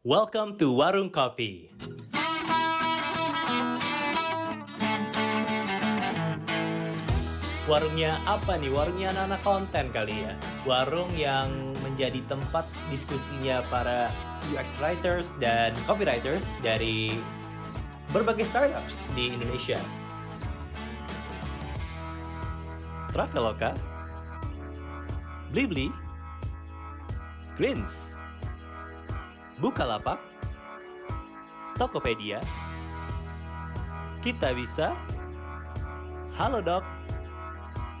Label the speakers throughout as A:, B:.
A: Welcome to Warung Kopi. Warungnya apa nih? Warungnya anak-anak konten kali ya. Warung yang menjadi tempat diskusinya para UX writers dan copywriters dari berbagai startups di Indonesia. Traveloka, Blibli, Greens, Bukalapak, Tokopedia, Kita Bisa, Halodoc,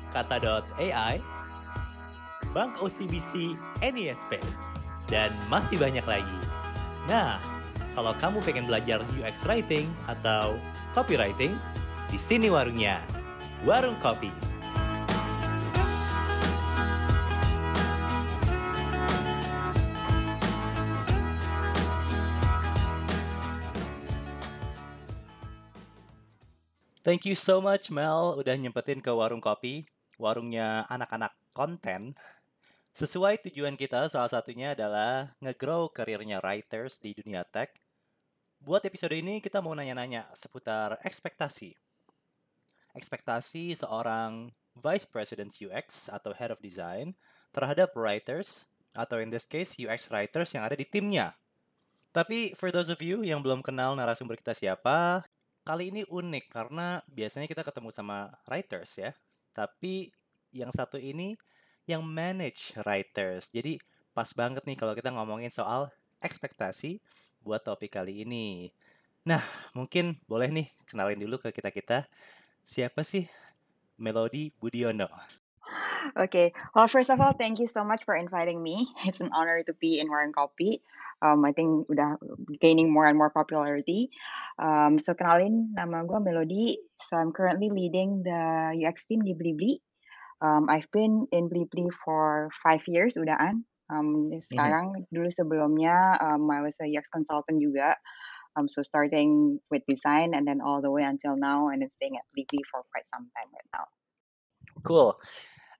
A: Kata.ai, Bank OCBC NISP, dan masih banyak lagi. Nah, kalau kamu pengen belajar UX writing atau copywriting, di sini warungnya. Warung Kopi. Thank you so much Mel udah nyempetin ke warung kopi, warungnya anak-anak konten. Sesuai tujuan kita salah satunya adalah nge-grow karirnya writers di dunia tech. Buat episode ini kita mau nanya-nanya seputar ekspektasi. Ekspektasi seorang Vice President UX atau Head of Design terhadap writers atau in this case UX writers yang ada di timnya. Tapi for those of you yang belum kenal narasumber kita siapa, kali ini unik karena biasanya kita ketemu sama writers ya. Tapi yang satu ini yang manage writers. Jadi pas banget nih kalau kita ngomongin soal ekspektasi buat topik kali ini. Nah, mungkin boleh nih kenalin dulu ke kita-kita. Siapa sih Melody Budiono?
B: Okay. Well, first of all, thank you so much for inviting me. It's an honor to be in Warren Kopi. Um, I think udah gaining more and more popularity. Um, so kenalin, nama gue Melody. So I'm currently leading the UX team di Blibli. Um, I've been in Blibli for five years udahan. Um, sekarang dulu sebelumnya um, I was a UX consultant juga. Um, so starting with design and then all the way until now and then staying at Blibli for quite some time right now.
A: Cool.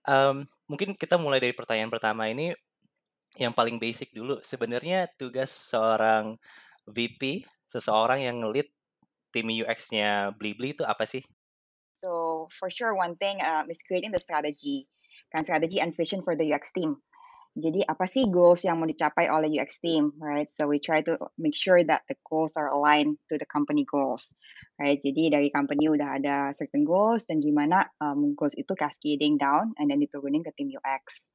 A: Um, mungkin kita mulai dari pertanyaan pertama ini yang paling basic dulu. Sebenarnya tugas seorang VP, seseorang yang ngelit tim UX-nya Blibli itu apa sih?
B: So for sure, one thing um, is creating the strategy, kan strategy and vision for the UX team. Jadi apa sih goals yang mau dicapai oleh UX team, right? So we try to make sure that the goals are aligned to the company goals, right? Jadi dari company udah ada certain goals dan gimana um, goals itu cascading down and then diturunin ke tim UX.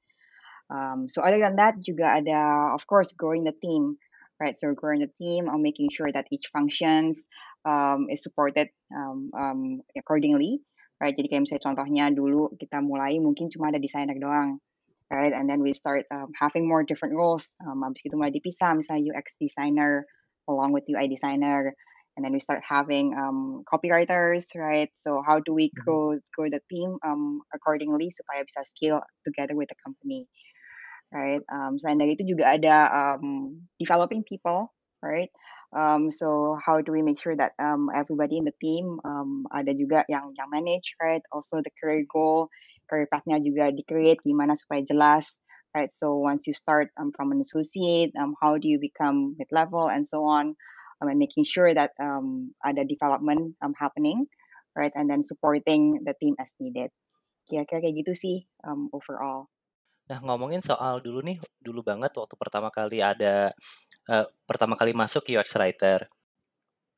B: Um, so other than that juga ada of course growing the team, right? So growing the team or making sure that each functions um, is supported um, um, accordingly, right? Jadi kayak misalnya contohnya dulu kita mulai mungkin cuma ada desainer doang, right? And then we start um, having more different roles. Um, habis itu mulai dipisah, misalnya UX designer along with UI designer, and then we start having um, copywriters, right? So how do we grow grow the team um, accordingly supaya bisa scale together with the company, right? Um, selain dari itu juga ada um, developing people, right? Um, so how do we make sure that um, everybody in the team um, ada juga yang yang manage, right? Also the career goal, career path-nya juga di-create gimana supaya jelas, right? So once you start um, from an associate, um, how do you become mid-level and so on, um, and making sure that um, ada development um, happening, right? And then supporting the team as needed. Kira-kira kayak gitu sih um, overall.
A: Nah, ngomongin soal dulu nih, dulu banget waktu pertama kali ada uh, pertama kali masuk UX writer.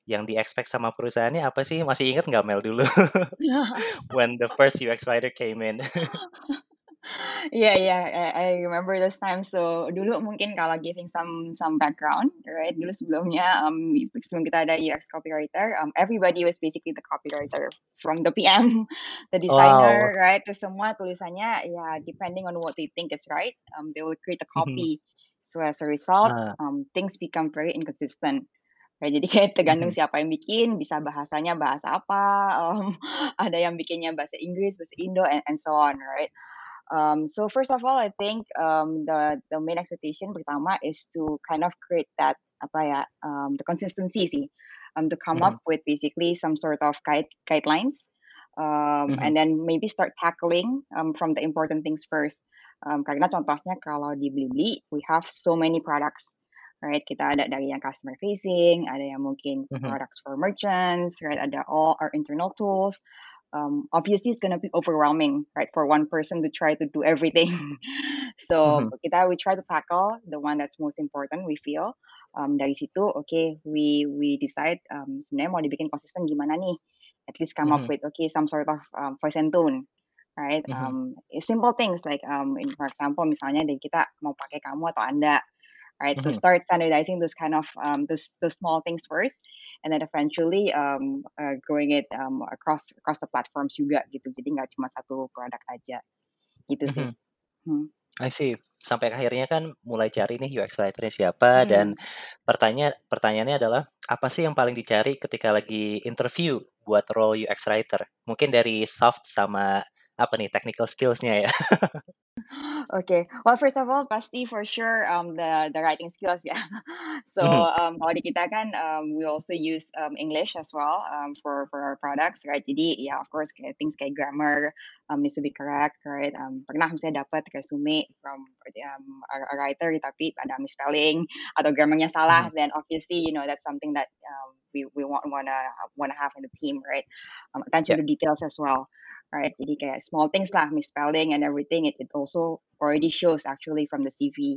A: Yang di-expect sama perusahaannya apa sih? Masih inget nggak Mel dulu? When the first UX writer came in.
B: yeah, yeah, I, I remember this time. So dulu mungkin kalau giving some some background, right? Dulu sebelumnya, um, sebelum kita ada UX copywriter, um, everybody was basically the copywriter from the PM, the designer,
A: Wow.
B: right? To semua tulisannya, ya depending on what they think is right, um, they will create a
A: Mhm.
B: copy. So as a result,
A: Ah.
B: um, things become very inconsistent. Right, jadi kayak tergantung siapa yang bikin, bisa bahasanya bahasa apa, um, ada yang bikinnya bahasa Inggris, bahasa Indo, and, and so on, right? Um, so first of all, I think um, the the main expectation pertama is to kind of create that apa ya um, the consistency sih, um, to come
A: Mhm.
B: up with basically some sort of guide guidelines, um,
A: Mhm.
B: and then maybe start tackling um, from the important things first. Um, karena contohnya kalau di Blibli, we have so many products, right? Kita ada dari yang customer facing, ada yang mungkin
A: Mhm.
B: products for merchants, right? Ada all our internal tools. Um, obviously, it's gonna be overwhelming, right, for one person to try to do everything. so
A: Mhm.
B: kita we try to tackle the one that's most important we feel. Um, dari situ, okay, we we decide um, sebenarnya mau dibikin konsisten gimana nih? At least come up
A: Mhm.
B: with okay some sort of um, voice and tone, right?
A: Mhm.
B: Um, simple things like um, in, for example, misalnya dari kita mau pakai kamu atau anda, right? So
A: Mhm.
B: start standardizing those kind of um, those those small things first, and then eventually um, uh, growing it um, across across the platforms juga gitu. Jadi nggak cuma satu produk aja, gitu sih.
A: Mhm.
B: Hmm.
A: I see. Sampai akhirnya kan mulai cari nih UX writer-nya siapa dan
B: Hmm.
A: pertanya pertanyaannya adalah apa sih yang paling dicari ketika lagi interview buat role UX writer? Mungkin dari soft sama apa nih technical skills-nya ya?
B: Okay. Well, first of all, pasti for sure um, the the writing skills ya. so
A: Mhm.
B: um, kalau di kita kan um, we also use um, English as well um, for for our products, right? Jadi yeah, of course kayak things kayak grammar um, needs to be correct, right? Um, pernah misalnya dapat resume from um, a, a writer tapi ada misspelling atau grammarnya salah,
A: Mhm.
B: then obviously you know that's something that um, we we want wanna wanna have in the team, right? Um, attention
A: Yeah.
B: to details as well. Right, jadi kayak small things lah, misspelling and everything. It, it also already shows actually from the CV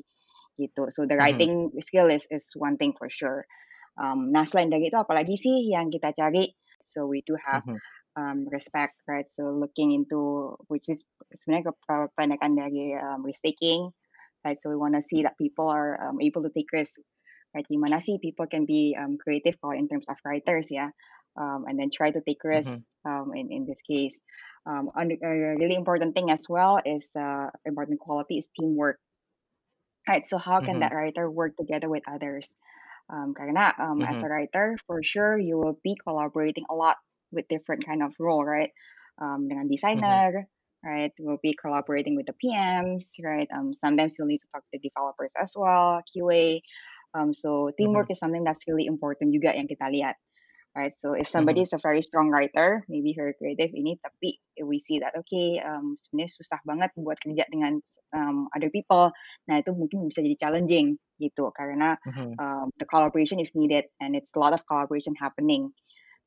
B: gitu. So the
A: Mhm.
B: writing skill is is one thing for sure. Um, nah selain dari itu apalagi sih yang kita cari? So we do have
A: Mhm.
B: um, respect, right? So looking into which is sebenarnya ke- kebanyakan dari um, risk taking, right? So we want to see that people are um, able to take risks, right? Gimana sih people can be um, creative kalau in terms of writers ya, um, and then try to take risks
A: Mhm.
B: um, in in this case. Um, a really important thing as well is uh, important quality is teamwork, right? So how can
A: Mhm.
B: that writer work together with others? Um, karena um, as
A: Mhm.
B: a writer, for sure you will be collaborating a lot with different kind of role, right? Um, dengan
A: Mhm.
B: designer, right? We'll be collaborating with the PMs, right? Um, sometimes you'll need to talk to the developers as well, QA. Um, so teamwork
A: Mhm.
B: is something that's really important juga yang kita lihat, right? So if somebody
A: Mhm.
B: is a very strong writer, maybe very creative ini, tapi if we see that okay, um, sebenarnya susah banget buat kerja dengan um, other people. Nah itu mungkin bisa jadi challenging gitu karena
A: Mhm.
B: um, the collaboration is needed and it's a lot of collaboration happening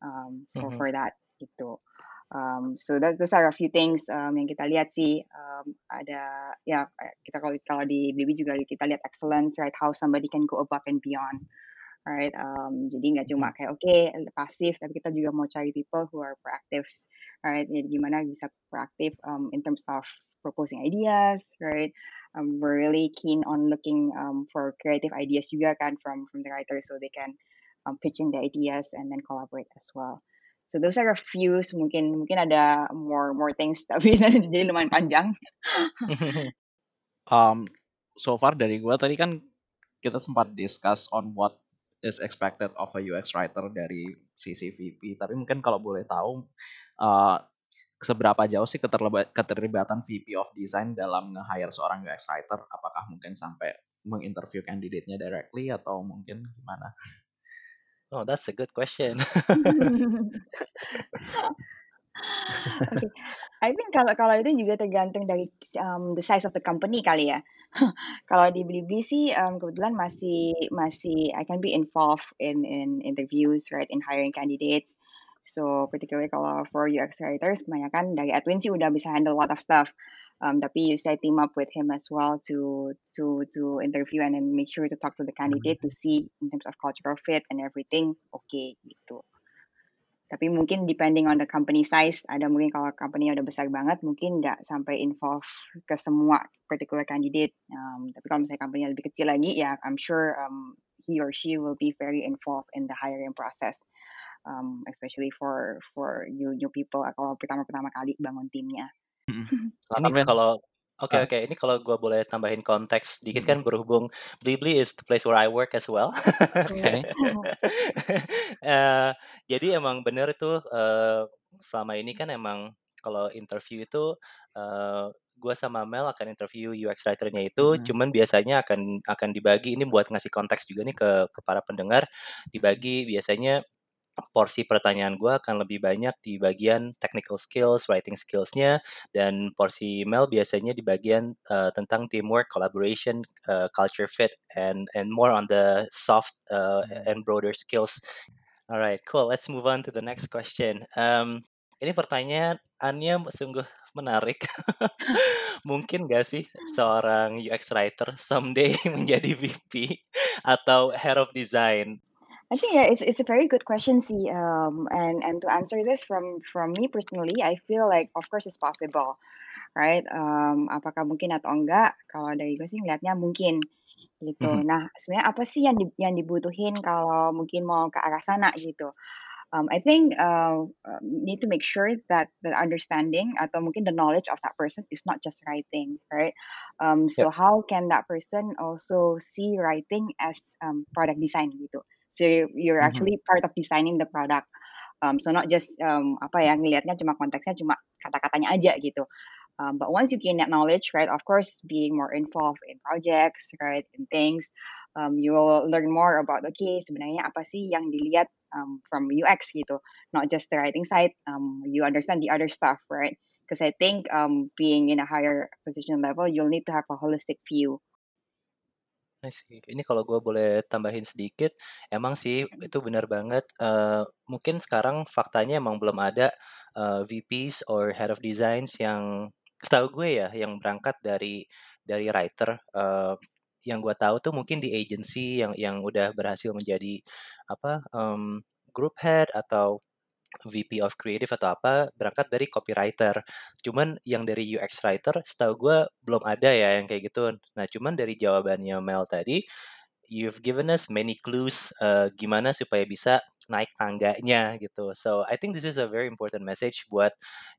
B: um, for
A: Mhm.
B: for that gitu. Um, so those those are a few things um, yang kita lihat sih um, ada ya kita kalau kalau di BB juga kita lihat excellence right how somebody can go above and beyond right um, jadi nggak cuma kayak oke okay, pasif tapi kita juga mau cari people who are proactive right jadi gimana bisa proaktif um, in terms of proposing ideas right um, we're really keen on looking um, for creative ideas juga kan from from the writers so they can um, pitching the ideas and then collaborate as well. So those are a few mungkin mungkin ada more more things tapi jadi lumayan panjang.
C: Um, so far dari gua tadi kan kita sempat discuss on what is expected of a UX writer dari sisi VP. Tapi mungkin kalau boleh tahu uh, seberapa jauh sih keterlibat, keterlibatan VP of Design dalam nge-hire seorang UX writer? Apakah mungkin sampai menginterview kandidatnya directly atau mungkin gimana?
A: Oh, that's a good question.
B: Oke, I think kalau kalau itu juga tergantung dari um, the size of the company kali ya. kalau di Blibli sih um, kebetulan masih masih I can be involved in in interviews, right, in hiring candidates. So particularly kalau for UX writers, kebanyakan dari Edwin sih udah bisa handle a lot of stuff. Um, tapi you say team up with him as well to to to interview and then make sure to talk to the candidate to see in terms of cultural fit and everything, okay, gitu. Tapi mungkin depending on the company size, ada mungkin kalau company udah besar banget, mungkin nggak sampai involve ke semua particular candidate. Um, tapi kalau misalnya company lebih kecil lagi, ya I'm sure um, he or she will be very involved in the hiring process. Um, especially for for new new people kalau pertama-pertama kali bangun timnya.
A: ini kalau Oke okay, oke, okay. ini kalau gue boleh tambahin konteks dikit kan berhubung Blibli is the place where I work as well.
C: Okay.
A: uh, jadi emang bener itu uh, selama ini kan emang kalau interview itu uh, gue sama Mel akan interview UX writer-nya itu, hmm. cuman biasanya akan akan dibagi ini buat ngasih konteks juga nih ke ke para pendengar, dibagi biasanya porsi pertanyaan gue akan lebih banyak di bagian technical skills, writing skills-nya, dan porsi Mel biasanya di bagian uh, tentang teamwork, collaboration, uh, culture fit, and and more on the soft uh, and broader skills. Alright, cool. Let's move on to the next question. Um, ini pertanyaannya sungguh menarik. Mungkin gak sih seorang UX writer someday menjadi VP atau head of design?
B: I think yeah, it's it's a very good question, see. Um, and and to answer this from from me personally, I feel like of course it's possible, right? Um, apakah mungkin atau enggak? Kalau dari gue sih ngeliatnya mungkin gitu.
A: Mhm.
B: Nah, sebenarnya apa sih yang di, yang dibutuhin kalau mungkin mau ke arah sana gitu? Um, I think uh, uh, need to make sure that the understanding atau mungkin the knowledge of that person is not just writing, right? Um, so
A: Yep.
B: how can that person also see writing as um, product design gitu? So you're
C: Mhm.
B: actually part of designing the product. Um, so not just um, apa ya ngelihatnya cuma konteksnya cuma kata-katanya aja gitu. Um, but once you gain that knowledge, right, of course, being more involved in projects, right, in things, um, you will learn more about okay sebenarnya apa sih yang dilihat um, from UX gitu, not just the writing side. Um, you understand the other stuff, right? Because I think um, being in a higher position level, you'll need to have a holistic view.
A: I see. Ini kalau gue boleh tambahin sedikit, emang sih itu benar banget. Uh, mungkin sekarang faktanya emang belum ada uh, VPs or head of designs yang setahu gue ya, yang berangkat dari dari writer. Uh, yang gue tahu tuh mungkin di agency yang yang udah berhasil menjadi apa um, group head atau VP of Creative atau apa berangkat dari copywriter. Cuman yang dari UX writer setahu gue belum ada ya yang kayak gitu. Nah cuman dari jawabannya Mel tadi, you've given us many clues uh, gimana supaya bisa naik tangganya gitu. So I think this is a very important message buat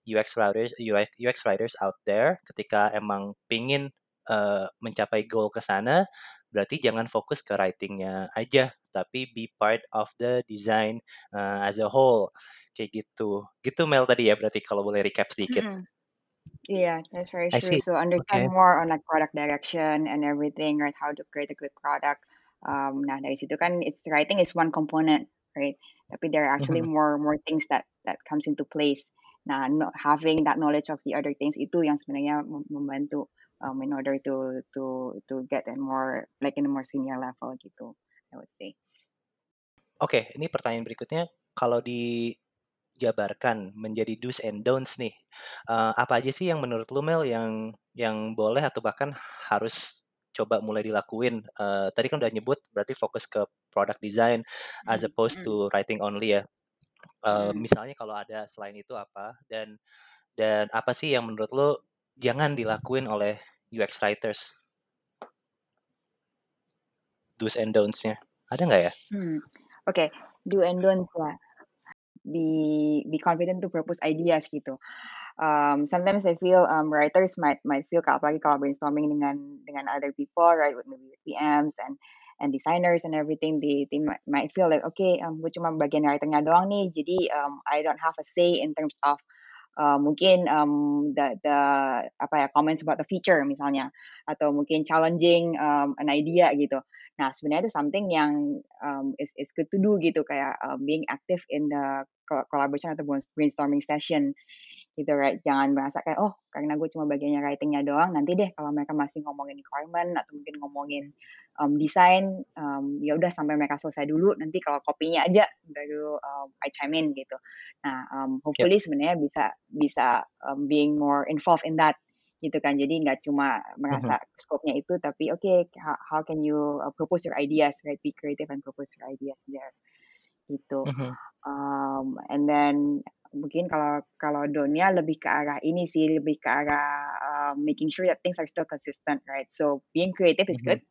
A: UX writers, UX, UX writers out there ketika emang pingin uh, mencapai goal ke sana, berarti jangan fokus ke writingnya aja, tapi be part of the design uh, as a whole kayak gitu. Gitu Mel tadi ya berarti kalau boleh recap sedikit.
B: Mm-mm. Yeah, that's very
A: I
B: true.
A: see.
B: So understand
A: Okay.
B: more on like product direction and everything, right? How to create a good product. Um, nah dari situ kan it's writing is one component, right? Tapi there are actually
A: Mhm.
B: more more things that that comes into place. Nah, no, having that knowledge of the other things itu yang sebenarnya mem- membantu um, in order to to to get in more like in a more senior level gitu. I would say.
A: Oke, ini pertanyaan berikutnya kalau dijabarkan menjadi do's and don'ts nih, uh, apa aja sih yang menurut lu Mel yang yang boleh atau bahkan harus coba mulai dilakuin? Uh, tadi kan udah nyebut berarti fokus ke product design as
B: Mm,
A: opposed
B: mm,
A: to writing only ya. Uh, misalnya kalau ada selain itu apa dan dan apa sih yang menurut lu jangan dilakuin oleh UX writers? Do's and don'ts-nya. Ada nggak ya?
B: Hmm. Okay, do and don'ts lah. Be be confident to propose ideas gitu. Um, sometimes I feel um, writers might might feel apalagi kalau brainstorming dengan dengan other people, right, with maybe PMs and and designers and everything, they they might, might feel like okay, um, gue cuma bagian writernya doang nih, jadi um, I don't have a say in terms of uh, mungkin um, the the apa ya comments about the feature misalnya atau mungkin challenging um, an idea gitu. Nah sebenarnya itu something yang um, is is good to do gitu kayak um, being active in the co- collaboration atau brainstorming session gitu right? Jangan merasa kayak oh karena gue cuma bagiannya writingnya doang nanti deh kalau mereka masih ngomongin requirement atau mungkin ngomongin um, desain um, ya udah sampai mereka selesai dulu nanti kalau kopinya aja baru um, I chime in gitu. Nah um, hopefully sebenarnya bisa bisa um, being more involved in that gitu kan. Jadi nggak cuma merasa scope-nya itu tapi oke okay, how, how can you uh, propose your ideas right? Be creative and propose your ideas there. Gitu.
A: Mhm.
B: um, and then mungkin kalau kalau donnya lebih ke arah ini sih lebih ke arah um, making sure that things are still consistent right? So being creative is
A: Mhm.
B: good.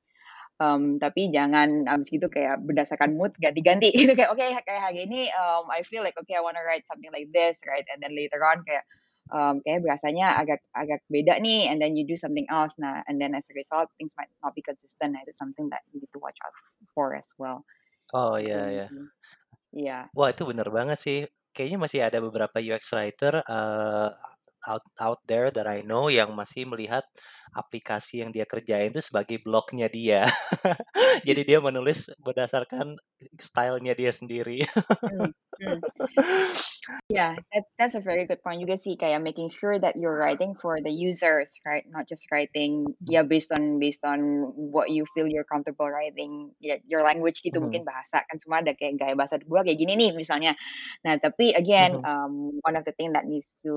B: Um, tapi jangan abis itu kayak berdasarkan mood ganti-ganti. Gitu kayak oke okay, kayak hari ini um, I feel like okay I wanna write something like this right? And then later on kayak um, kayak biasanya agak agak beda nih and then you do something else nah and then as a result things might not be consistent nah itu something that you need to watch out for as well
A: Oh
B: gitu
A: iya ya.
B: Iya.
A: Wah itu bener banget sih. Kayaknya masih ada beberapa UX writer uh, out out there that I know yang masih melihat aplikasi yang dia kerjain itu sebagai blognya dia. Jadi dia menulis berdasarkan stylenya dia sendiri.
B: Hmm, hmm. Yeah, that that's a very good point juga sih kayak making sure that you're writing for the users, right? Not just writing yeah, based on based on what you feel you're comfortable writing. Ya, your language gitu
A: Mhm.
B: mungkin bahasa kan semua ada kayak gaya bahasa gua kayak gini nih misalnya. Nah, tapi again,
A: Mhm.
B: um, one of the thing that needs to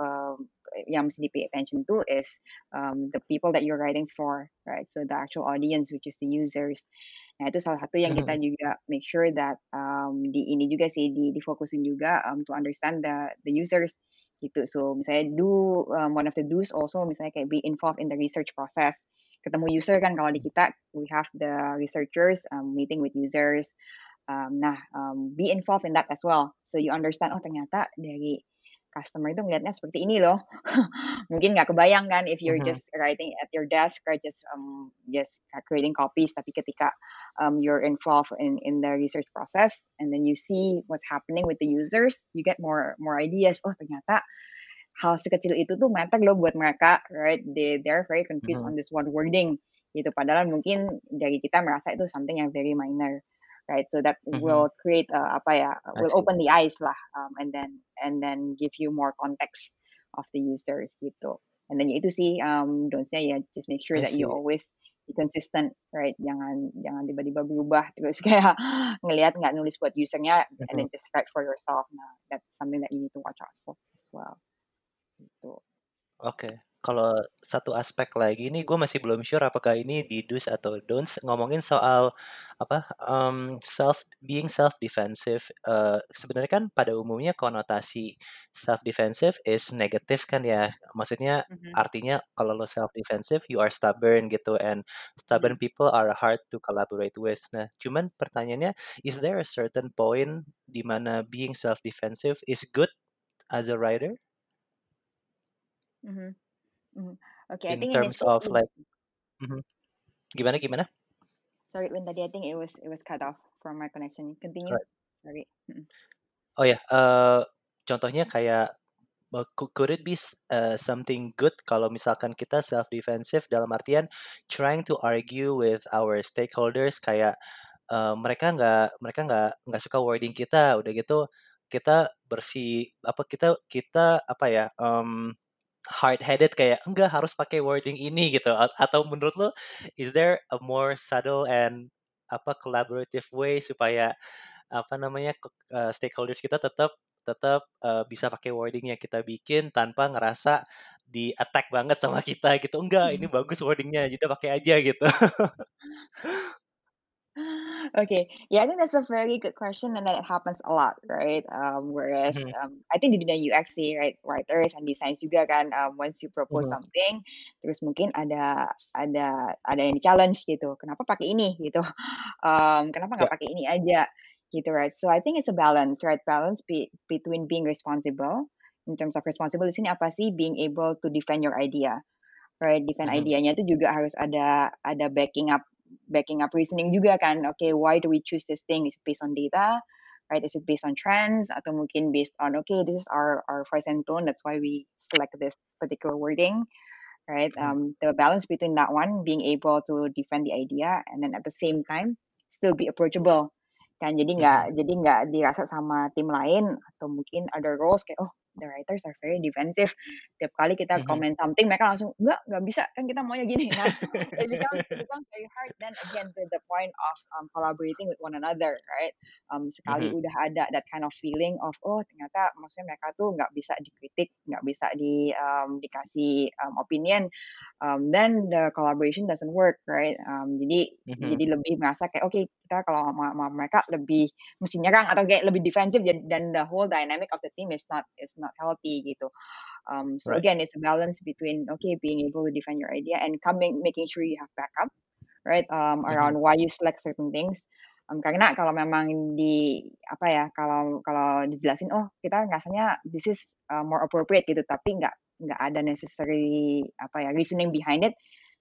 B: um, yang mesti di pay attention to is um, the people that you're writing for, right? So the actual audience, which is the users. Nah, itu salah satu yang kita juga make sure that um, di ini juga sih di difokusin juga um, to understand the the users gitu. So misalnya do um, one of the do's also misalnya kayak be involved in the research process. Ketemu user kan kalau di kita we have the researchers um, meeting with users. Um, nah, um, be involved in that as well. So you understand oh ternyata dari customer itu ngelihatnya seperti ini loh. Mungkin nggak kebayang kan if you're
A: Mhm.
B: just writing at your desk or just um, just creating copies tapi ketika um, you're involved in in the research process and then you see what's happening with the users, you get more more ideas. Oh, ternyata hal sekecil itu tuh matter loh buat mereka, right? They they're very confused
A: Mhm.
B: on this one wording gitu. Padahal mungkin dari kita merasa itu something yang very minor, right? So that
A: Mhm.
B: will create uh, apa ya? Will open the eyes lah, um, and then and then give you more context of the users gitu. And then ya itu sih um, don'ts-nya ya just make sure that you always be consistent, right? Jangan jangan tiba-tiba berubah terus kayak ngelihat nggak nulis buat usernya and
A: Mhm.
B: then just write for yourself. Nah, that's something that you need to watch out for as well. Gitu.
A: Oke. Kalau satu aspek lagi nih, gue masih belum sure apakah ini di do's atau don'ts. Ngomongin soal apa um, self being self defensive. Uh, sebenarnya kan pada umumnya konotasi self defensive is negatif kan ya. Maksudnya
B: Mhm.
A: artinya kalau lo self defensive, you are stubborn gitu, and stubborn
B: Mhm.
A: people are hard to collaborate with. Nah, cuman pertanyaannya, is there a certain point di mana being self defensive is good as a writer?
B: Mhm. Mhm. Okay, I
A: In
B: think in
A: terms of like Mhm. Gimana gimana?
B: sorry tadi I think it was it was cut off from my connection. Continue.
A: Right.
B: Sorry. Mhm.
A: Oh ya, eee, contohnya kayak, cou could it be s eee, something good kalau misalkan kita self defensive dalam artian trying to argue with our stakeholders kayak, eee, mereka nggak mereka nggak nggak suka wording kita, udah gitu kita bersih apa, kita kita apa ya, mmm, hard-headed kayak, "Enggak, harus pakai wording ini," gitu. A atau menurut lo, is there a more subtle and apa, collaborative way supaya apa namanya, eee, stakeholders kita tetap tetap, eee, bisa pakai wording yang kita bikin tanpa ngerasa di-attack banget sama kita gitu, "Enggak, ini bagus wording-nya, ya udah pakai aja," gitu.
B: Okay. Yeah, I think that's a very good question and that happens a lot, right? Um, whereas
A: Mhm.
B: um, I think di dunia UX sih, right, writers and designers juga kan, um, once you propose
A: Mhm.
B: something, terus mungkin ada ada ada yang di-challenge gitu, "Kenapa pakai ini?" Gitu. Um, "Kenapa nggak pakai ini aja?" Gitu, right? So I think it's a balance, right? Balance be between being responsible, in terms of responsible di sini apa sih? Being able to defend your idea, right? Defend
A: Mhm.
B: idenya itu juga harus ada ada backing up backing up reasoning juga kan. Okay, why do we choose this thing? Is it based on data? Right? Is it based on trends? Atau mungkin based on, okay, this is our our voice and tone, that's why we select this particular wording, right?
A: Mhm.
B: Um, the balance between that one, being able to defend the idea, and then at the same time still be approachable. Kan jadi nggak
A: Mhm.
B: jadi nggak dirasa sama tim lain atau mungkin other roles kayak, "Oh, the writers are very defensive." Tiap kali kita
A: Mhm.
B: comment something mereka langsung, "Enggak, nggak bisa, kan kita maunya gini." Nah, it becomes it becomes very hard then again to the point of um, collaborating with one another, right? Um, sekali
A: Mhm.
B: udah ada that kind of feeling of, oh ternyata maksudnya mereka tuh nggak bisa dikritik, nggak bisa di um, dikasih um, opinion, um, then the collaboration doesn't work, right? Um, jadi
A: Mhm.
B: jadi lebih merasa kayak, okay, kita kalau sama sama mereka lebih mesti nyerang atau kayak lebih defensif dan the whole dynamic of the team is not is not healthy gitu. Um, so
A: Right.
B: again, it's a balance between okay, being able to defend your idea and coming making sure you have backup, right? Um,
A: Mhm.
B: around why you select certain things. Um, karena kalau memang di apa ya, kalau kalau dijelasin, oh kita rasanya this is uh, more appropriate gitu, tapi nggak nggak ada necessary apa ya reasoning behind it,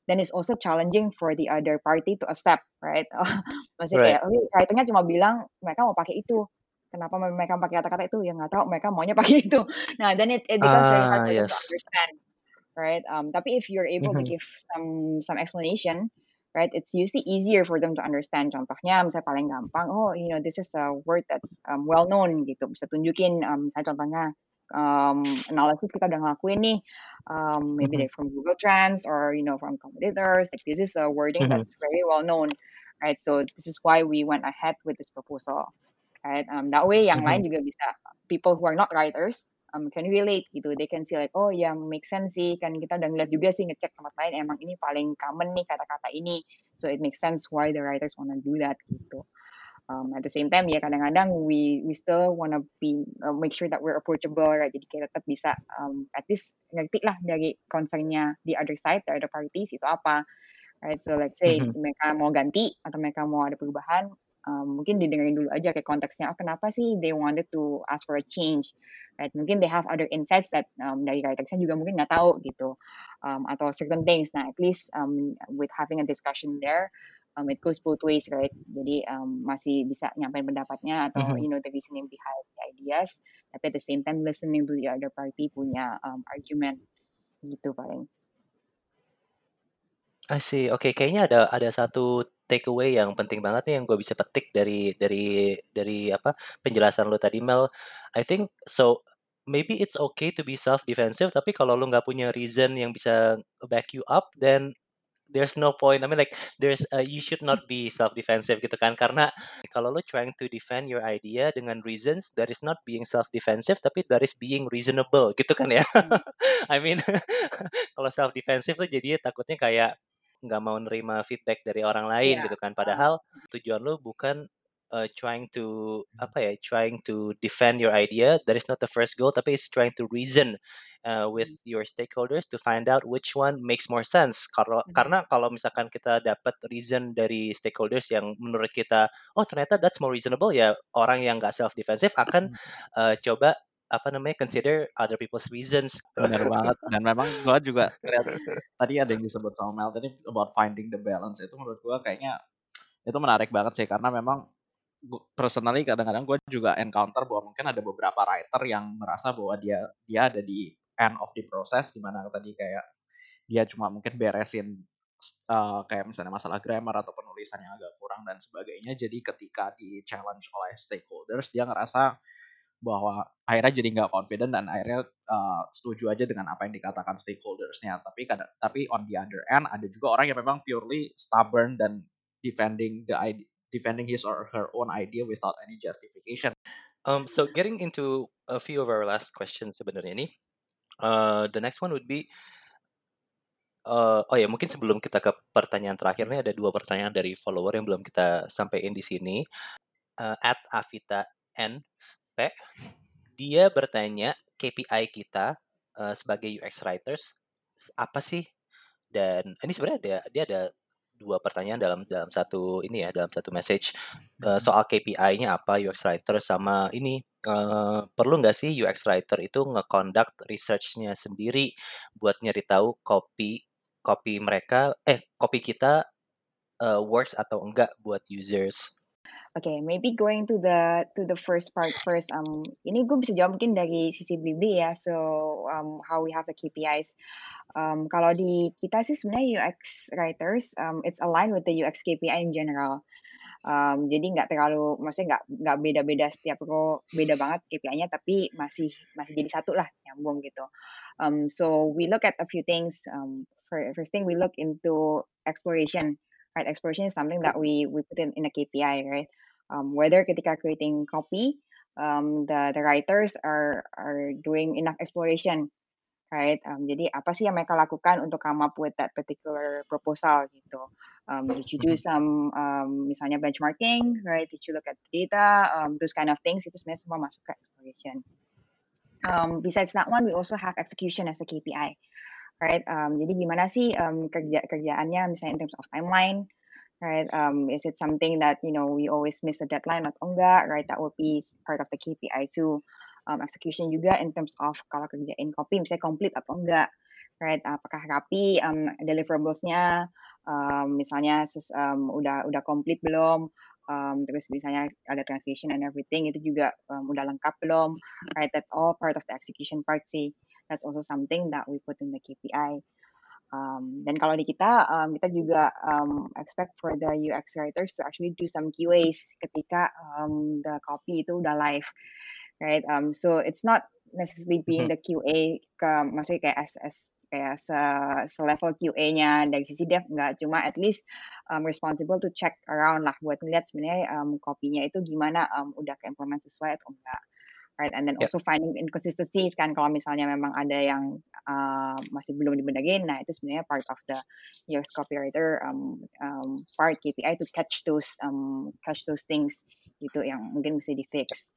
B: then it's also challenging for the other party to accept, right? Maksudnya
A: Right.
B: kayak, oh writer-nya cuma bilang mereka mau pakai itu. Kenapa mereka pakai kata-kata itu? Ya nggak tahu, mereka maunya pakai itu. Nah, then it it becomes very hard
A: Ah,
B: them to
A: yes.
B: understand. right? Um, tapi if you're able to
C: Mhm.
B: give some some explanation, right, it's usually easier for them to understand. Contohnya, misalnya paling gampang, oh, you know, this is a word that's um, well known gitu. Bisa tunjukin, um, misalnya contohnya um, analysis kita udah ngelakuin nih, um, maybe
C: Mhm.
B: like from Google Trends or you know from competitors. Like this is a wording
C: Mhm.
B: that's very well known, right? So this is why we went ahead with this proposal, right? Um, that way yang lain
C: Mhm.
B: juga bisa people who are not writers um, can relate gitu. They can see like oh ya make sense sih kan kita udah ngeliat juga sih ngecek tempat lain emang ini paling common nih kata-kata ini. So it makes sense why the writers wanna do that gitu. Um, at the same time ya kadang-kadang we we still wanna be uh, make sure that we're approachable right. Jadi kita tetap bisa um, at least ngerti lah dari concernnya the other side, the other parties itu apa, right? So let's say
C: Mhm.
B: mereka mau ganti atau mereka mau ada perubahan, um, mungkin didengerin dulu aja kayak konteksnya, oh kenapa sih they wanted to ask for a change, right? Mungkin they have other insights that um, dari writersnya juga mungkin nggak tahu gitu, um, atau certain things. Nah at least um, with having a discussion there, um, it goes both ways, right? Jadi um, masih bisa nyampein pendapatnya atau
C: Mhm.
B: you know the reasoning behind the ideas, tapi at the same time listening to the other party punya um, argument gitu paling.
A: I see. Oke, kayaknya ada ada satu takeaway yang penting banget nih yang gue bisa petik dari dari dari apa penjelasan lo tadi Mel. I think so maybe it's okay to be self defensive tapi kalau lo nggak punya reason yang bisa back you up then there's no point. I mean like there's uh, you should not be self defensive gitu kan karena kalau lo trying to defend your idea dengan reasons that is not being self defensive tapi that is being reasonable gitu kan ya.
B: Hmm.
A: I mean kalau self defensive tuh jadinya takutnya kayak nggak mau nerima feedback dari orang lain
B: Iya.
A: gitu kan padahal tujuan lu bukan uh, trying to apa ya trying to defend your idea that is not the first goal tapi it's trying to reason uh, with your stakeholders to find out which one makes more sense kalau
B: Mhm.
A: karena kalau misalkan kita dapat reason dari stakeholders yang menurut kita oh ternyata that's more reasonable ya orang yang nggak self defensive akan uh, coba apa namanya consider other people's reasons
C: Bener banget. Dan memang gua juga tadi ada yang disebut sama Mel tadi about finding the balance itu menurut gua kayaknya itu menarik banget sih karena memang personally kadang-kadang gue juga encounter bahwa mungkin ada beberapa writer yang merasa bahwa dia dia ada di end of the process di mana tadi kayak dia cuma mungkin beresin uh, kayak misalnya masalah grammar atau penulisan yang agak kurang dan sebagainya. Jadi ketika di challenge oleh stakeholders dia ngerasa bahwa akhirnya jadi nggak confident dan akhirnya uh, setuju aja dengan apa yang dikatakan stakeholdersnya. Tapi kadang tapi on the other end ada juga orang yang memang purely stubborn dan defending the defending his or her own idea without any justification.
A: Um, so getting into a few of our last questions sebenarnya nih, uh, the next one would be, uh, oh ya mungkin sebelum kita ke pertanyaan terakhirnya ada dua pertanyaan dari follower yang belum kita sampaikan di sini. Uh, at Avita N P, dia bertanya KPI kita uh, sebagai UX writers apa sih? Dan ini sebenarnya ada dia ada dua pertanyaan dalam dalam satu ini ya dalam satu message uh, soal KPI-nya apa UX writer sama ini uh, perlu nggak sih UX writer itu nge-conduct research-nya sendiri buat nyari tahu copy copy mereka eh copy kita uh, works atau enggak buat users.
B: Okay, maybe going to the to the first part first. Um, ini gue bisa jawab mungkin dari sisi Blibli ya. So um, how we have the KPIs. Um, kalau di kita sih sebenarnya UX writers, um, it's aligned with the UX KPI in general. Um, jadi nggak terlalu, maksudnya nggak nggak beda-beda setiap pro beda banget KPI-nya, tapi masih masih jadi satu lah nyambung gitu. Um, so we look at a few things. Um, first thing we look into exploration. Right, exploration is something that we we put in in a KPI, right? Um, whether ketika creating copy, um, the the writers are are doing enough exploration right? Um, jadi apa sih yang mereka lakukan untuk come up with that particular proposal gitu? Um, did you do some um, misalnya benchmarking, right? Did you look at the data, um, those kind of things? Itu sebenarnya semua masuk ke exploration. Um, besides that one, we also have execution as a KPI, right? Um, jadi gimana sih um, kerja kerjaannya misalnya in terms of timeline, right? Um, is it something that you know we always miss a deadline atau enggak, right? That would be part of the KPI too. Um, execution juga in terms of kalau kerjain copy misalnya complete atau enggak, right? Apakah rapi um, deliverablesnya, um, misalnya um, udah udah complete belum? Um, terus misalnya ada translation and everything itu juga um, udah lengkap belum, right? That's all part of the execution part sih. That's also something that we put in the KPI. Um, dan kalau di kita, um, kita juga um, expect for the UX writers to actually do some QAs ketika um, the copy itu udah live, right? Um, so it's not necessarily being
A: Mhm.
B: the QA ke maksudnya kayak as, as kayak se, selevel QA-nya dari sisi dev nggak cuma at least um, responsible to check around lah buat ngeliat sebenarnya um, kopinya itu gimana um, udah ke implement sesuai atau enggak right? And then
A: Yeah.
B: also finding inconsistencies kan kalau misalnya memang ada yang uh, masih belum dibenerin nah itu sebenarnya part of the UX copywriter um, um, part KPI to catch those um, catch those things gitu yang mungkin mesti di fix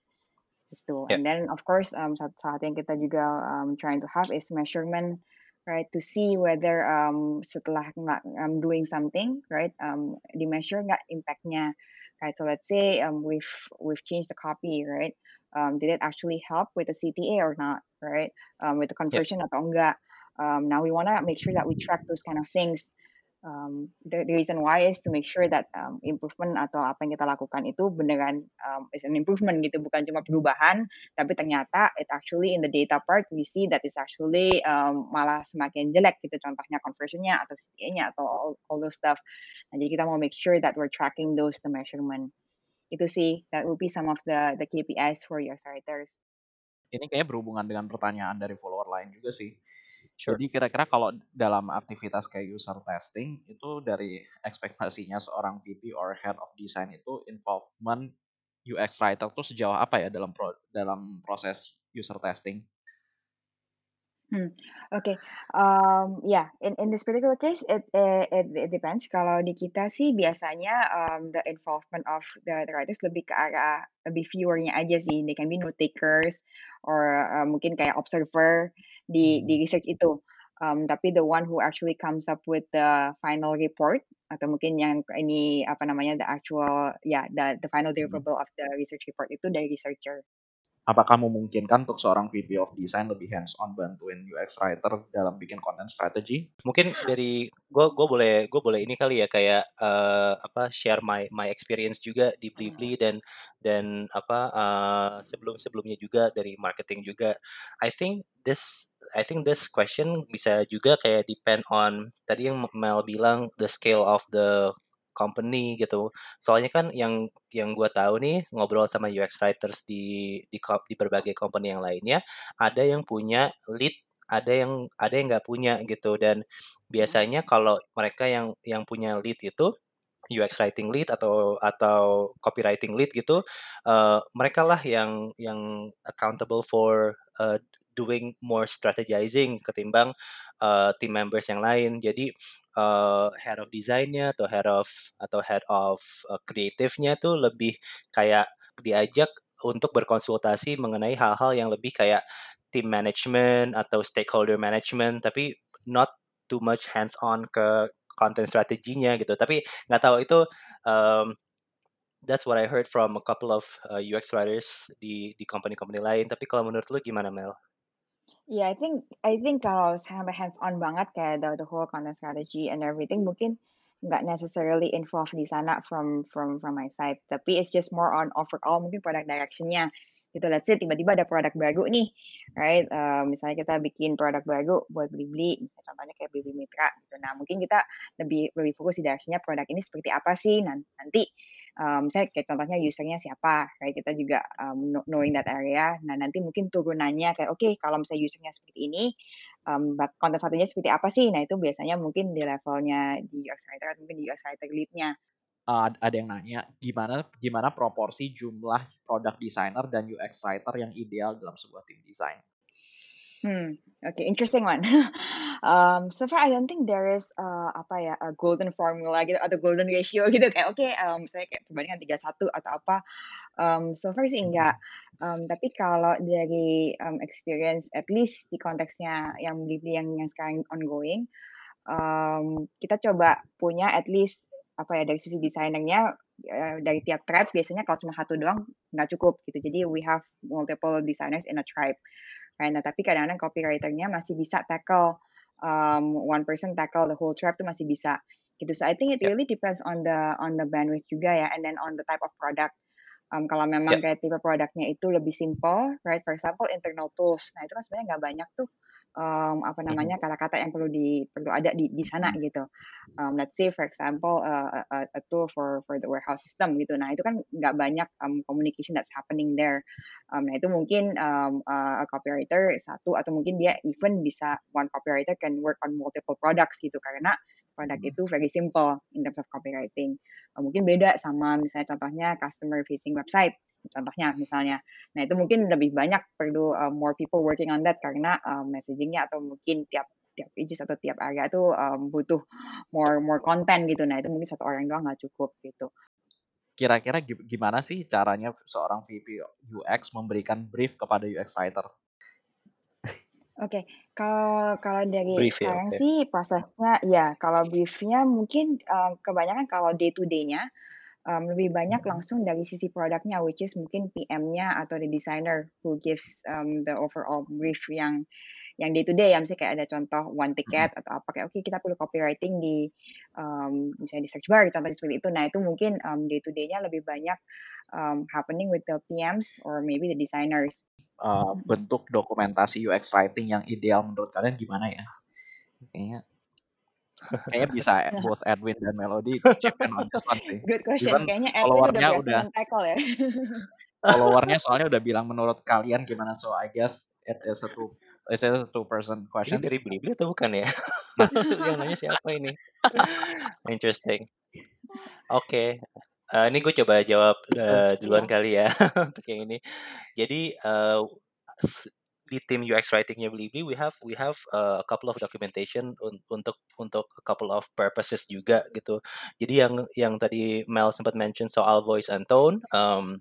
B: gitu.
A: Yeah.
B: and then of course um, satu satu yang kita juga um, trying to have is measurement right? To see whether um, setelah um, doing something right um, di measure nggak impactnya. Right so let's say um, we've we've changed the copy right um, did it actually help with the CTA or not right? Um, with the conversion atau enggak um, now we want to make sure that we track those kind of things. Um, the, the reason why is to make sure that um, improvement atau apa yang kita lakukan itu beneran um, is an improvement gitu bukan cuma perubahan tapi ternyata it actually in the data part we see that it's actually um, malah semakin jelek gitu contohnya conversionnya atau CTA-nya atau all, all those stuff. Nah, jadi kita mau make sure that we're tracking those the measurement itu sih that will be some of the the KPIs for your writers
C: Ini kayaknya berhubungan dengan pertanyaan dari follower lain juga sih.
A: Sure.
C: Jadi kira-kira kalau dalam aktivitas kayak user testing itu dari ekspektasinya seorang VP or head of design itu involvement UX writer tuh sejauh apa ya dalam pro, dalam proses user testing?
B: Hmm, okay. Um, yeah, in in this particular case, it it, it, it depends. Kalau di kita sih biasanya um, the involvement of the, the writers lebih ke arah lebih viewernya aja sih. They can be note takers or uh, mungkin kayak observer di di research itu. Um, tapi the one who actually comes up with the final report atau mungkin yang ini apa namanya the actual ya yeah, the the final deliverable of the research report itu dari researcher.
C: Apakah memungkinkan untuk seorang VP of design lebih hands on bantuin UX writer dalam bikin content strategy?
A: Mungkin dari gue gue boleh gue boleh ini kali ya kayak uh, apa share my my experience juga di Blibli dan dan apa uh, sebelum sebelumnya juga dari marketing juga. I think this I think this question bisa juga kayak depend on tadi yang Mel bilang the scale of the company gitu. Soalnya kan yang yang gue tahu nih ngobrol sama UX writers di di di berbagai company yang lainnya, ada yang punya lead, ada yang ada yang nggak punya gitu. Dan biasanya kalau mereka yang yang punya lead itu UX writing lead atau atau copywriting lead gitu, uh, mereka lah yang yang accountable for uh, doing more strategizing ketimbang uh, team members yang lain. Jadi uh, head of desainnya atau head of atau head of uh, creative-nya tuh lebih kayak diajak untuk berkonsultasi mengenai hal-hal yang lebih kayak team management atau stakeholder management tapi not too much hands on ke content strateginya gitu. Tapi nggak tahu itu um, that's what I heard from a couple of uh, UX writers di di company-company lain. Tapi kalau menurut lu gimana Mel?
B: Yeah, I think I think kalau sampai hands on banget kayak the, the whole content strategy and everything mungkin nggak necessarily involved di sana from from from my side. Tapi it's just more on overall mungkin product directionnya gitu. Let's say tiba-tiba ada produk baru nih, right? Uh, misalnya kita bikin produk baru buat beli-beli, misalnya contohnya kayak beli mitra gitu. Nah mungkin kita lebih lebih fokus di directionnya produk ini seperti apa sih nanti um, saya kayak contohnya usernya siapa, kayak kita juga um, knowing that area. Nah nanti mungkin turunannya kayak oke okay, kalau misalnya usernya seperti ini, um, konten satunya seperti apa sih? Nah itu biasanya mungkin di levelnya di UX writer atau mungkin di UX writer leadnya.
C: Uh, ada yang nanya gimana gimana proporsi jumlah product designer dan UX writer yang ideal dalam sebuah tim desain.
B: Hmm, okay, interesting one. um, so far I don't think there is uh, apa ya a golden formula gitu atau golden ratio gitu kayak oke okay, um, saya kayak perbandingan tiga satu atau apa. Um, so far sih enggak. Um, tapi kalau dari um, experience at least di konteksnya yang beli yang yang sekarang ongoing, um, kita coba punya at least apa ya dari sisi desainernya uh, dari tiap tribe biasanya kalau cuma satu doang nggak cukup gitu. Jadi we have multiple designers in a tribe. Right? Nah, tapi kadang-kadang copywriternya masih bisa tackle um, one person tackle the whole tribe tuh masih bisa gitu. So I think it
A: Yeah.
B: really depends on the on the bandwidth juga ya, and then on the type of product. Um, kalau memang
A: Yeah.
B: kayak tipe produknya itu lebih simple, right? For example, internal tools. Nah itu kan sebenarnya nggak banyak tuh um, apa namanya kata-kata yang perlu di perlu ada di di sana gitu. Um, let's say for example uh, a, a tool for for the warehouse system gitu. Nah itu kan nggak banyak um, communication that's happening there. Um, nah itu mungkin um, uh, a copywriter satu atau mungkin dia even bisa one copywriter can work on multiple products gitu karena produk itu very simple in terms of copywriting. Uh, mungkin beda sama misalnya contohnya customer facing website contohnya misalnya. Nah itu mungkin lebih banyak perlu uh, more people working on that karena um, messagingnya atau mungkin tiap tiap pages atau tiap area tuh um, butuh more more content gitu. Nah itu mungkin satu orang doang nggak cukup gitu.
C: Kira-kira gi- gimana sih caranya seorang VP UX memberikan brief kepada UX writer?
B: Oke, kalau kalau dari
A: Brief ya,
B: sekarang
A: oke.
B: sih prosesnya ya kalau briefnya mungkin uh, kebanyakan kalau day to day-nya um, lebih banyak
C: Mhm.
B: langsung dari sisi produknya, which is mungkin PM-nya atau the designer who gives um, the overall brief yang yang day to day ya, misalnya kayak ada contoh one ticket atau apa kayak oke kita perlu copywriting di um, misalnya di search bar contohnya seperti itu. Nah itu mungkin um, day to day-nya lebih banyak um, happening with the PMs or maybe the designers.
C: Uh, bentuk dokumentasi UX writing yang ideal menurut kalian gimana ya? Kayaknya kayaknya bisa both Edwin dan Melody chip in on this one sih.
B: Good question.
C: Even
B: Kayaknya Edwin udah
C: followernya
B: berhasil
C: udah
B: men-tackle ya.
C: followernya soalnya udah bilang menurut kalian gimana so I guess it is a two it's a two person
A: Ini
C: question.
A: dari Blibli atau bukan ya?
C: Nah.
A: yang nanya siapa ini? Interesting. Oke. Eh, ini gue coba jawab eh, duluan kali ya untuk yang ini. Jadi eh, s- di tim UX writingnya Blibli we have we have uh, a couple of documentation un- untuk untuk a couple of purposes juga gitu. Jadi yang yang tadi Mel sempat mention soal voice and tone, um,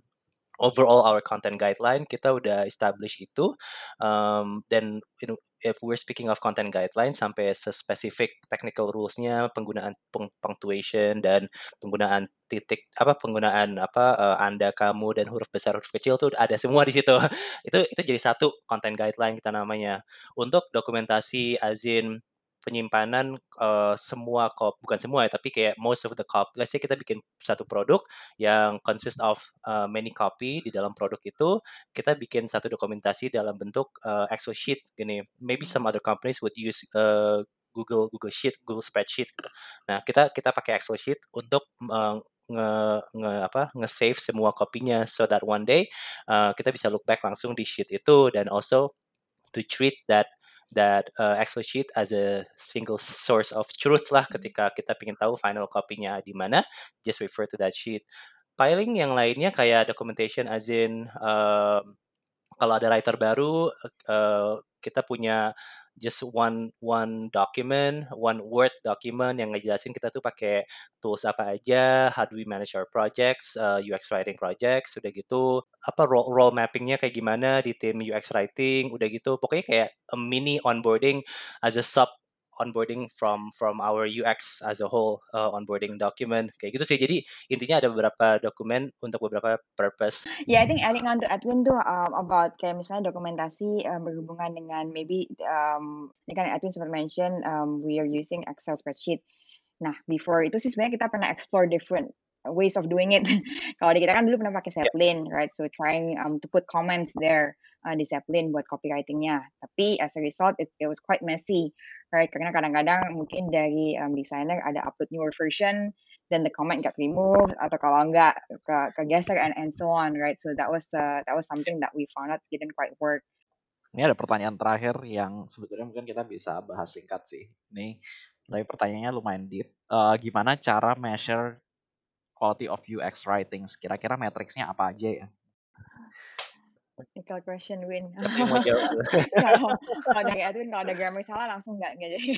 A: overall our content guideline kita udah establish itu um, dan you know, if we're speaking of content guideline sampai spesifik technical rulesnya penggunaan punctuation dan penggunaan titik apa penggunaan apa uh, anda kamu dan huruf besar huruf kecil tuh ada semua di situ. Itu itu jadi satu content guideline kita namanya. Untuk dokumentasi azin penyimpanan uh, semua kop bukan semua ya tapi kayak most of the copy let's say kita bikin satu produk yang consist of uh, many copy di dalam produk itu kita bikin satu dokumentasi dalam bentuk uh, Excel sheet gini maybe some other companies would use uh, Google Google Sheet Google Spreadsheet gitu. nah kita kita pakai Excel sheet untuk uh, nge, nge apa nge-save semua kopinya so that one day uh, kita bisa look back langsung di sheet itu dan also to treat that that uh, Excel sheet as a single source of truth lah ketika kita ingin tahu final copy-nya di mana just refer to that sheet. Paling yang lainnya kayak documentation as in um, kalau ada writer baru uh, kita punya just one one document, one word document yang ngejelasin kita tuh pakai tools apa aja, how do we manage our projects, uh, UX writing projects, udah gitu. Apa role, role mappingnya kayak gimana di tim UX writing, udah gitu. Pokoknya kayak a mini onboarding as a sub onboarding from from our UX as a whole uh, onboarding document kayak gitu sih. Jadi intinya ada beberapa dokumen untuk beberapa purpose.
B: Yeah, I think adding on to Edwin tuh um, about kayak misalnya dokumentasi um, berhubungan dengan maybe um, ini kan Edwin sempat mention um, we are using Excel spreadsheet. Nah, before itu sih sebenarnya kita pernah explore different ways of doing it. Kalau di kita kan dulu pernah pakai Zeppelin, right? So trying um, to put comments there uh, di Zeppelin buat copywritingnya. Tapi as a result, it, it was quite messy, right? Karena kadang-kadang mungkin dari um, designer ada upload newer version, then the comment got removed, atau kalau enggak ke, kegeser and, and so on, right? So that was uh, that was something that we found out didn't quite work.
C: Ini ada pertanyaan terakhir yang sebetulnya mungkin kita bisa bahas singkat sih. Ini tapi pertanyaannya lumayan deep. Uh, gimana cara measure quality of UX writing? Kira-kira matriksnya apa aja ya?
B: Technical question, Win.
A: Siapa yang mau jawab?
B: kalau, kalau dari Edwin, kalau ada grammar salah langsung nggak nggak jadi.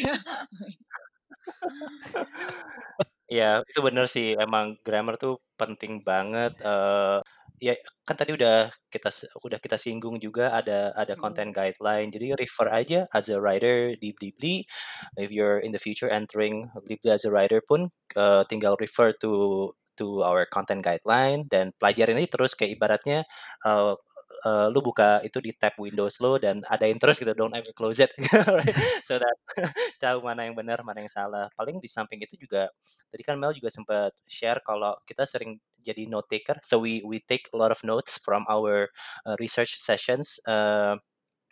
A: Ya, itu bener sih. Emang grammar tuh penting banget. Uh, ya kan tadi udah kita udah kita singgung juga ada ada content guideline. Jadi refer aja as a writer di Blibli. If you're in the future entering Blibli as a writer pun uh, tinggal refer to to our content guideline dan pelajarin aja terus kayak ibaratnya uh, uh, lu buka itu di tab Windows lo dan adain terus gitu don't ever close it so that tahu mana yang benar mana yang salah paling di samping itu juga tadi kan Mel juga sempat share kalau kita sering jadi note taker so we we take a lot of notes from our uh, research sessions uh,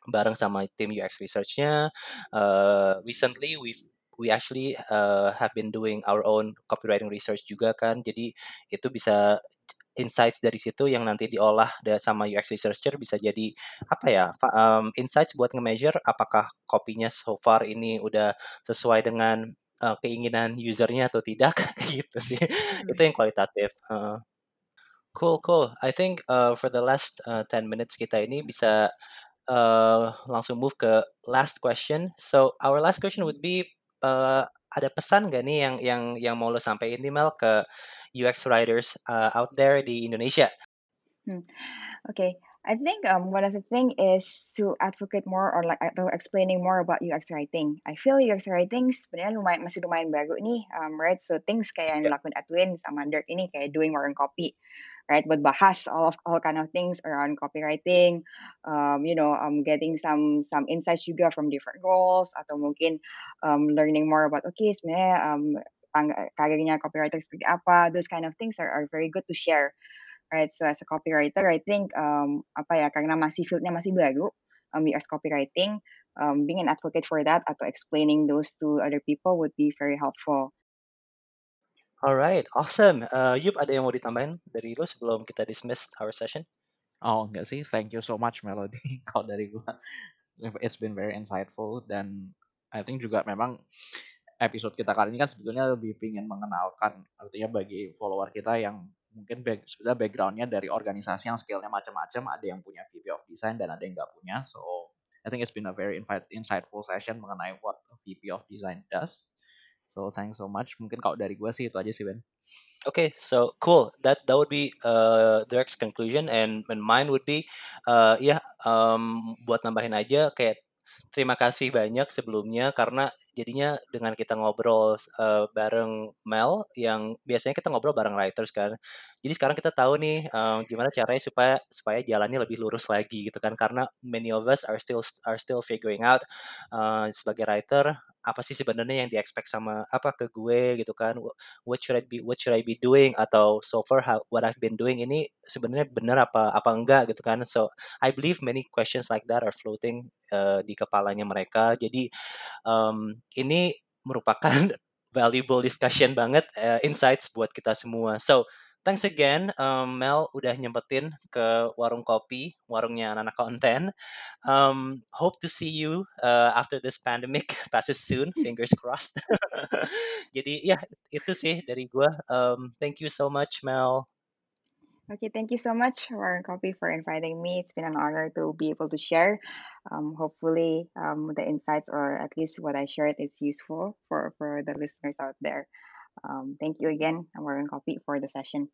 A: bareng sama tim UX research-nya. Uh, recently we've we actually uh, have been doing our own copywriting research juga kan. Jadi itu bisa insights dari situ yang nanti diolah sama UX researcher bisa jadi apa ya um, insights buat nge-measure apakah kopinya so far ini udah sesuai dengan uh, keinginan usernya atau tidak gitu sih. Hmm. itu yang kualitatif uh, cool cool. I think uh, for the last uh, 10 minutes kita ini bisa uh, langsung move ke last question. So our last question would be uh, ada pesan gak nih yang yang yang mau lo sampaikan nih Mel ke UX writers uh, out there di Indonesia?
B: Hmm. Okay, I think um, one of the thing is to advocate more or like atau explaining more about UX writing. I feel UX writing sebenarnya lumayan masih lumayan baru nih, um, right? So things kayak yang dilakuin Edwin sama Dirk ini kayak doing more in copy right? Buat bahas all of all kind of things around copywriting, um, you know, um, getting some some insights juga from different roles atau mungkin um, learning more about okay sebenarnya um, karirnya copywriter seperti apa, those kind of things are, are very good to share, right? So as a copywriter, I think um, apa ya karena masih fieldnya masih baru, um, UX copywriting, um, being an advocate for that atau explaining those to other people would be very helpful.
A: Alright, awesome. Uh, Yup, ada yang mau ditambahin dari lo sebelum kita dismiss our session?
C: Oh, enggak sih. Thank you so much, Melody. Kalau dari gua, it's been very insightful dan I think juga memang episode kita kali ini kan sebetulnya lebih ingin mengenalkan artinya bagi follower kita yang mungkin back, sebenarnya backgroundnya dari organisasi yang skillnya macam-macam ada yang punya VP of design dan ada yang nggak punya so I think it's been a very insightful session mengenai what VP of design does So thanks so much. Mungkin kalau dari gue sih itu aja sih Ben.
A: Okay, so cool. That that would be uh, Derek's conclusion, and, and mine would be, uh, ya yeah, um, buat nambahin aja kayak terima kasih banyak sebelumnya karena jadinya dengan kita ngobrol uh, bareng Mel yang biasanya kita ngobrol bareng writers kan. Jadi sekarang kita tahu nih um, gimana caranya supaya supaya jalannya lebih lurus lagi gitu kan karena many of us are still are still figuring out uh, sebagai writer apa sih sebenarnya yang di expect sama apa ke gue gitu kan. What should I be what should I be doing? Atau so far how, what I've been doing ini sebenarnya benar apa apa enggak gitu kan. So I believe many questions like that are floating uh, di kepalanya mereka. Jadi um, ini merupakan valuable discussion banget uh, insights buat kita semua. So thanks again um, Mel udah nyempetin ke warung kopi warungnya anak-anak konten. Um, hope to see you uh, after this pandemic passes soon fingers crossed. Jadi ya itu sih dari gue um, thank you so much Mel
B: Okay, thank you so much, Warren Coffee, for inviting me. It's been an honor to be able to share. Um, hopefully, um, the insights or at least what I shared is useful for, for the listeners out there. Um, thank you again, Warren Coffee, for the session.